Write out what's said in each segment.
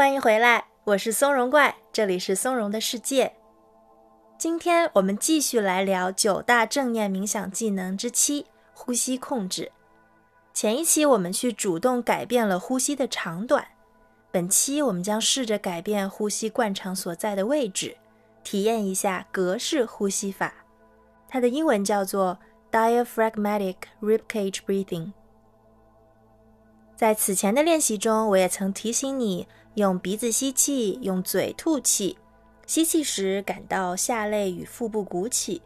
欢迎回来，我是松茸怪，这里是松茸的世界。今天我们继续来聊九大正念冥想技能之七——呼吸控制。前一期我们去主动改变了呼吸的长短，本期我们将试着改变呼吸惯常所在的位置，体验一下格式呼吸法。它的英文叫做 diaphragmatic ribcage breathing。在此前的练习中，我也曾提醒你用鼻子吸气，用嘴吐气。吸气时感到下肋与腹部鼓起，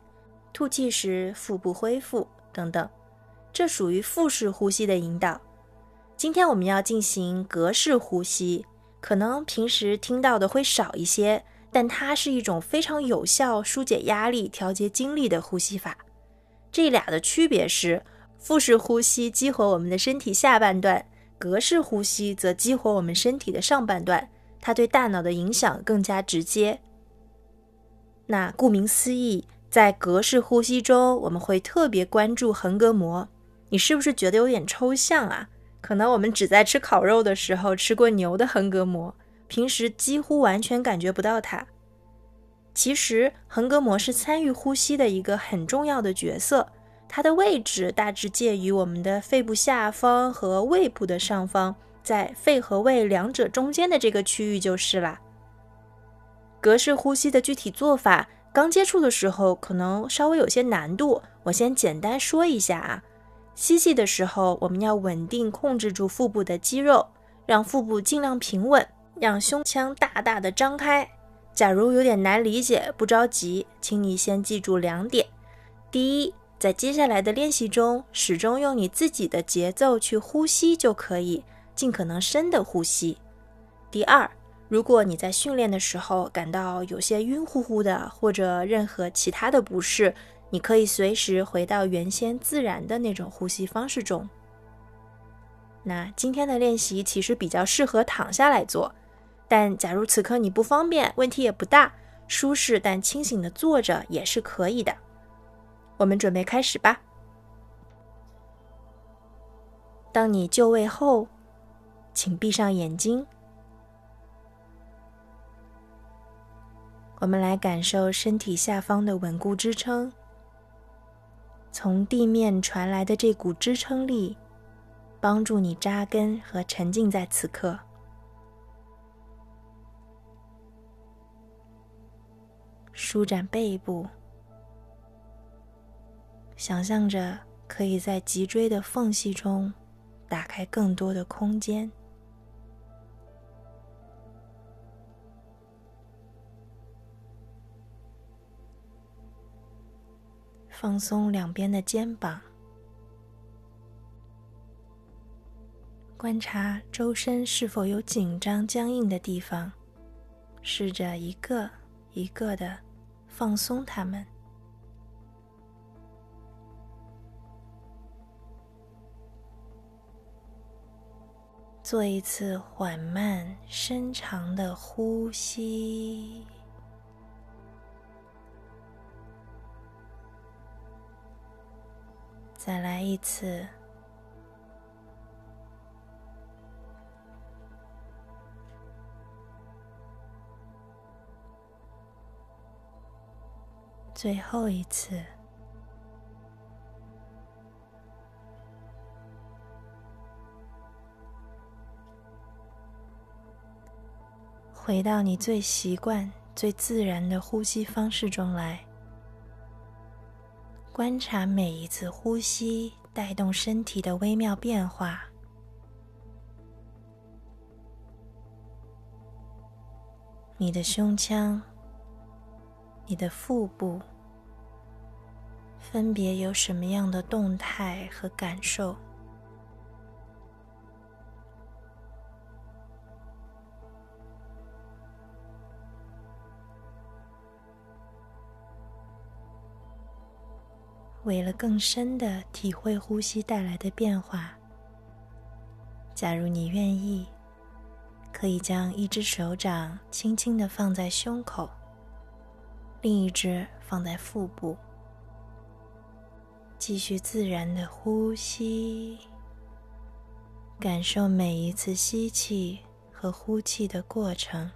吐气时腹部恢复等等。这属于腹式呼吸的引导。今天我们要进行格式呼吸，可能平时听到的会少一些。但它是一种非常有效疏解压力、调节精力的呼吸法。这俩的区别是，腹式呼吸激活我们的身体下半段，格式呼吸则激活我们身体的上半段。它对大脑的影响更加直接。那顾名思义，在格式呼吸中，我们会特别关注横膈膜。你是不是觉得有点抽象啊？可能我们只在吃烤肉的时候吃过牛的横膈膜。平时几乎完全感觉不到它。其实横膈膜是参与呼吸的一个很重要的角色，它的位置大致介于我们的肺部下方和胃部的上方，在肺和胃两者中间的这个区域就是啦。格式呼吸的具体做法，刚接触的时候可能稍微有些难度，我先简单说一下啊。吸气的时候，我们要稳定控制住腹部的肌肉，让腹部尽量平稳。让胸腔大大的张开。假如有点难理解，不着急，请你先记住两点：第一，在接下来的练习中，始终用你自己的节奏去呼吸就可以，尽可能深的呼吸；第二，如果你在训练的时候感到有些晕乎乎的，或者任何其他的不适，你可以随时回到原先自然的那种呼吸方式中。那今天的练习其实比较适合躺下来做。但假如此刻你不方便，问题也不大，舒适但清醒的坐着也是可以的。我们准备开始吧。当你就位后，请闭上眼睛。我们来感受身体下方的稳固支撑，从地面传来的这股支撑力，帮助你扎根和沉浸在此刻。舒展背部，想象着可以在脊椎的缝隙中打开更多的空间。放松两边的肩膀，观察周身是否有紧张、僵硬的地方，试着一个一个的。放松它们，做一次缓慢、深长的呼吸，再来一次。最后一次，回到你最习惯、最自然的呼吸方式中来，观察每一次呼吸带动身体的微妙变化。你的胸腔，你的腹部。分别有什么样的动态和感受？为了更深的体会呼吸带来的变化，假如你愿意，可以将一只手掌轻轻的放在胸口，另一只放在腹部。继续自然的呼吸，感受每一次吸气和呼气的过程。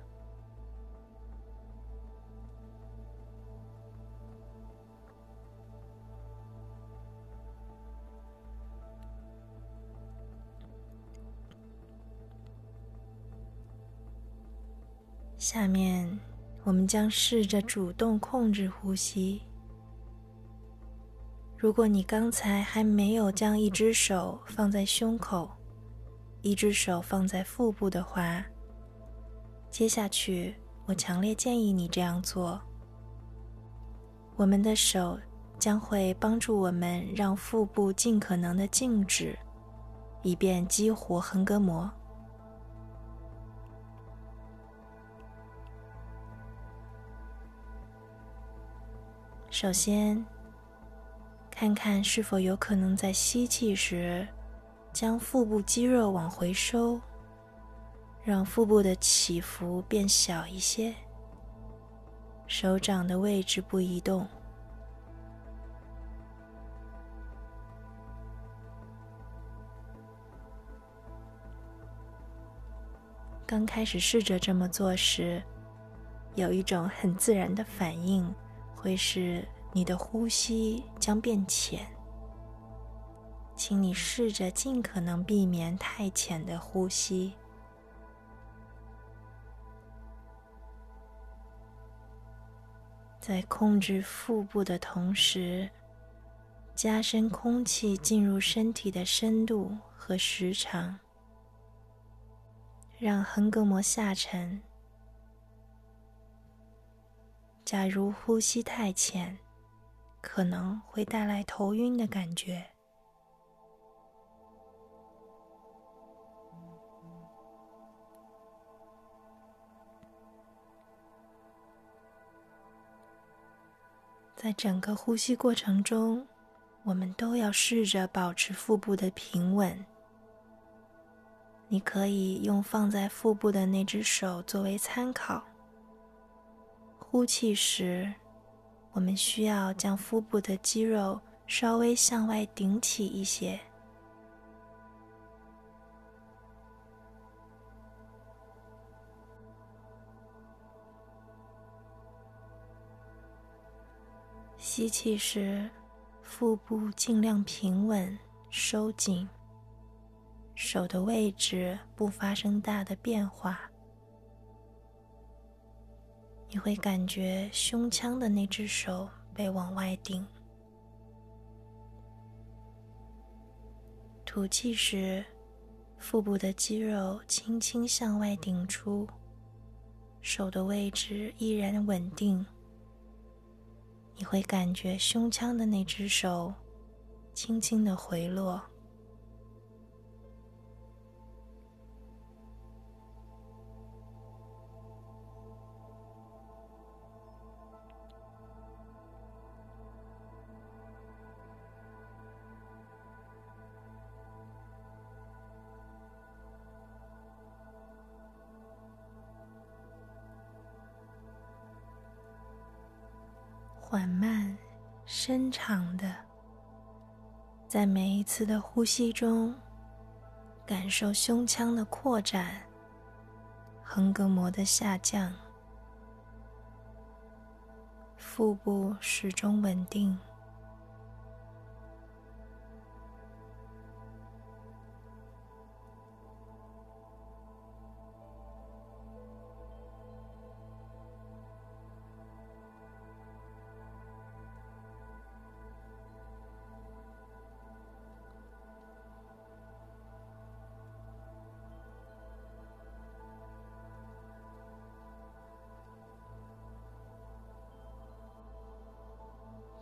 下面，我们将试着主动控制呼吸。如果你刚才还没有将一只手放在胸口，一只手放在腹部的话，接下去我强烈建议你这样做。我们的手将会帮助我们让腹部尽可能的静止，以便激活横膈膜。首先，看看是否有可能在吸气时，将腹部肌肉往回收，让腹部的起伏变小一些，手掌的位置不移动。刚开始试着这么做时，有一种很自然的反应。会使你的呼吸将变浅，请你试着尽可能避免太浅的呼吸，在控制腹部的同时，加深空气进入身体的深度和时长，让横膈膜下沉。假如呼吸太浅，可能会带来头晕的感觉。在整个呼吸过程中，我们都要试着保持腹部的平稳。你可以用放在腹部的那只手作为参考。呼气时，我们需要将腹部的肌肉稍微向外顶起一些。吸气时，腹部尽量平稳收紧，手的位置不发生大的变化。你会感觉胸腔的那只手被往外顶，吐气时，腹部的肌肉轻轻向外顶出，手的位置依然稳定。你会感觉胸腔的那只手轻轻的回落。缓慢、深长的，在每一次的呼吸中，感受胸腔的扩展，横膈膜的下降，腹部始终稳定。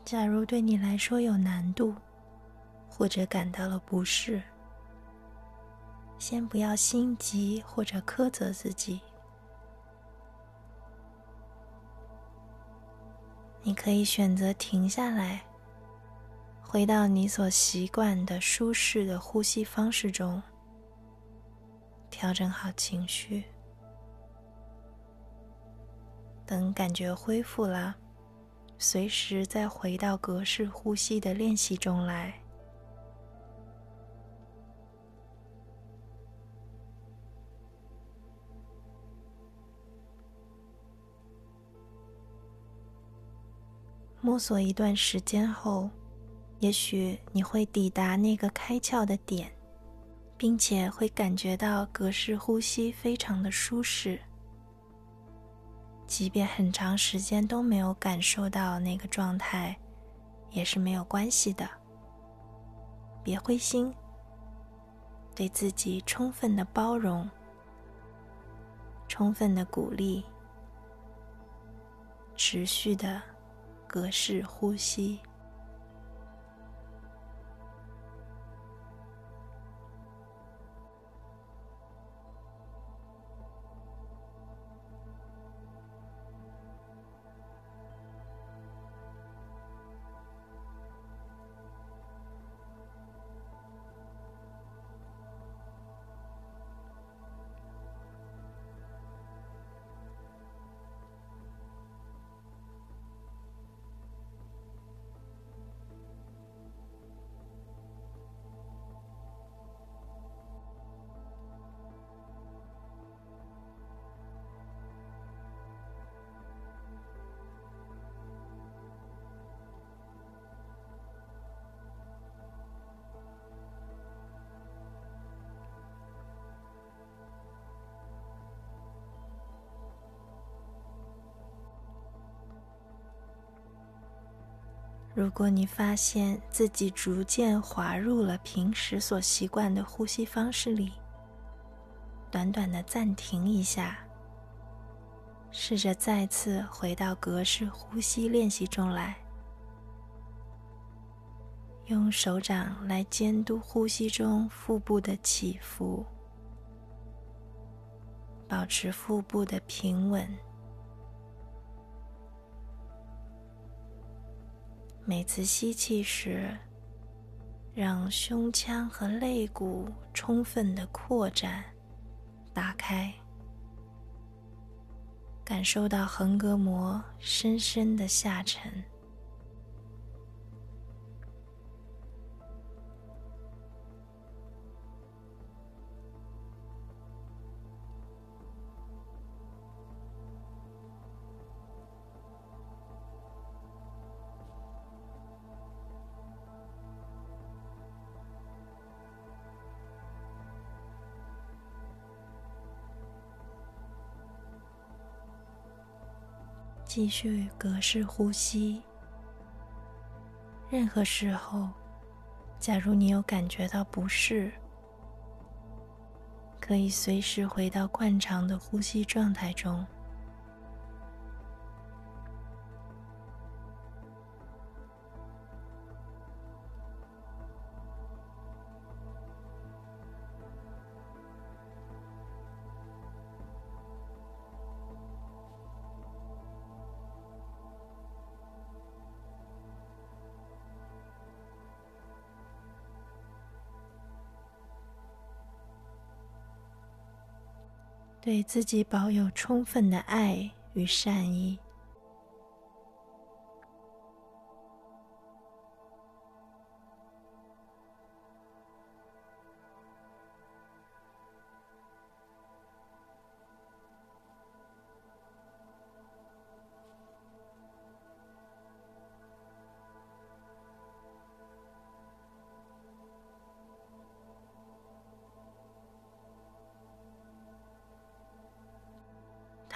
假如对你来说有难度，或者感到了不适，先不要心急或者苛责自己。你可以选择停下来，回到你所习惯的舒适的呼吸方式中，调整好情绪，等感觉恢复了。随时再回到格式呼吸的练习中来。摸索一段时间后也许你会抵达那个开窍的点并且会感觉到格式呼吸非常的舒适。即便很长时间都没有感受到那个状态，也是没有关系的。别灰心，对自己充分的包容，充分的鼓励，持续的格式呼吸。如果你发现自己逐渐滑入了平时所习惯的呼吸方式里，短短的暂停一下，试着再次回到格式呼吸练习中来，用手掌来监督呼吸中腹部的起伏，保持腹部的平稳。每次吸气时，让胸腔和肋骨充分的扩展、打开，感受到横膈膜深深的下沉。继续格式呼吸。任何时候，假如你有感觉到不适，可以随时回到惯常的呼吸状态中。对自己保有充分的爱与善意。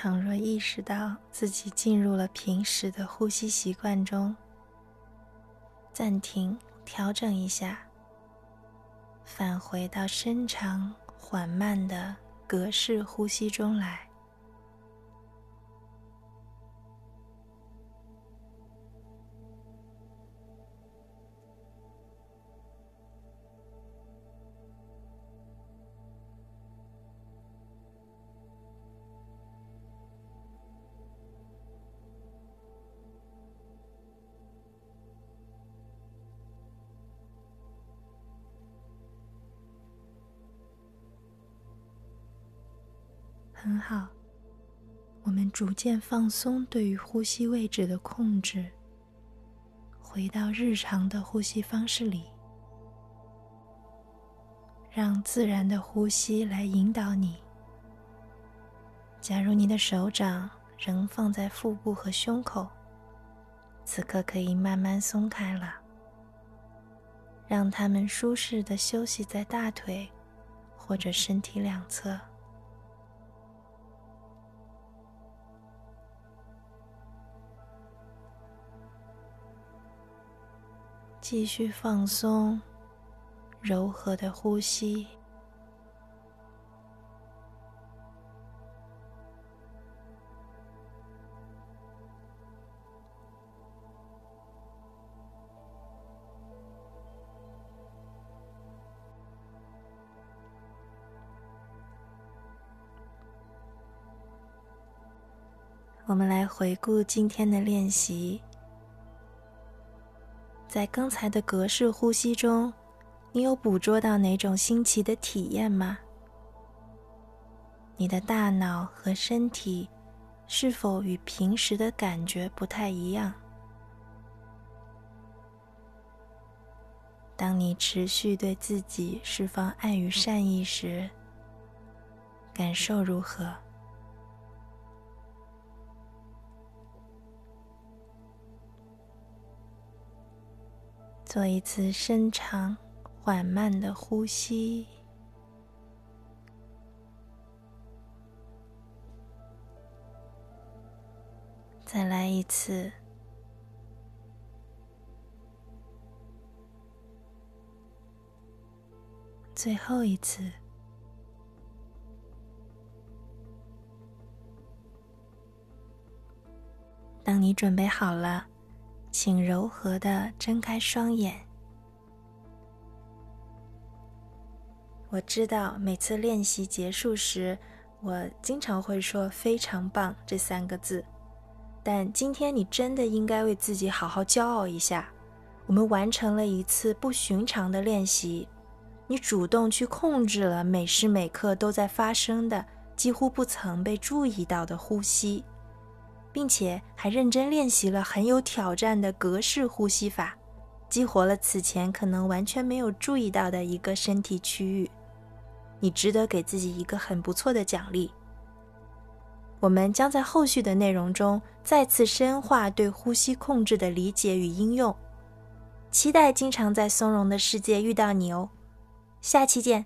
倘若意识到自己进入了平时的呼吸习惯中，暂停，调整一下，返回到深长缓慢的格式呼吸中来。很好，我们逐渐放松对于呼吸位置的控制，回到日常的呼吸方式里，让自然的呼吸来引导你。假如你的手掌仍放在腹部和胸口，此刻可以慢慢松开了，让他们舒适的休息在大腿或者身体两侧。继续放松，柔和的呼吸。我们来回顾今天的练习。在刚才的格式呼吸中，你有捕捉到哪种新奇的体验吗？你的大脑和身体是否与平时的感觉不太一样？当你持续对自己释放爱与善意时，感受如何？做一次深长、缓慢的呼吸，再来一次，最后一次。当你准备好了。请柔和的睁开双眼。我知道每次练习结束时，我经常会说“非常棒”这三个字，但今天你真的应该为自己好好骄傲一下。我们完成了一次不寻常的练习，你主动去控制了每时每刻都在发生的、几乎不曾被注意到的呼吸。并且还认真练习了很有挑战的格式呼吸法，激活了此前可能完全没有注意到的一个身体区域。你值得给自己一个很不错的奖励。我们将在后续的内容中再次深化对呼吸控制的理解与应用。期待经常在松茸的世界遇到你哦，下期见。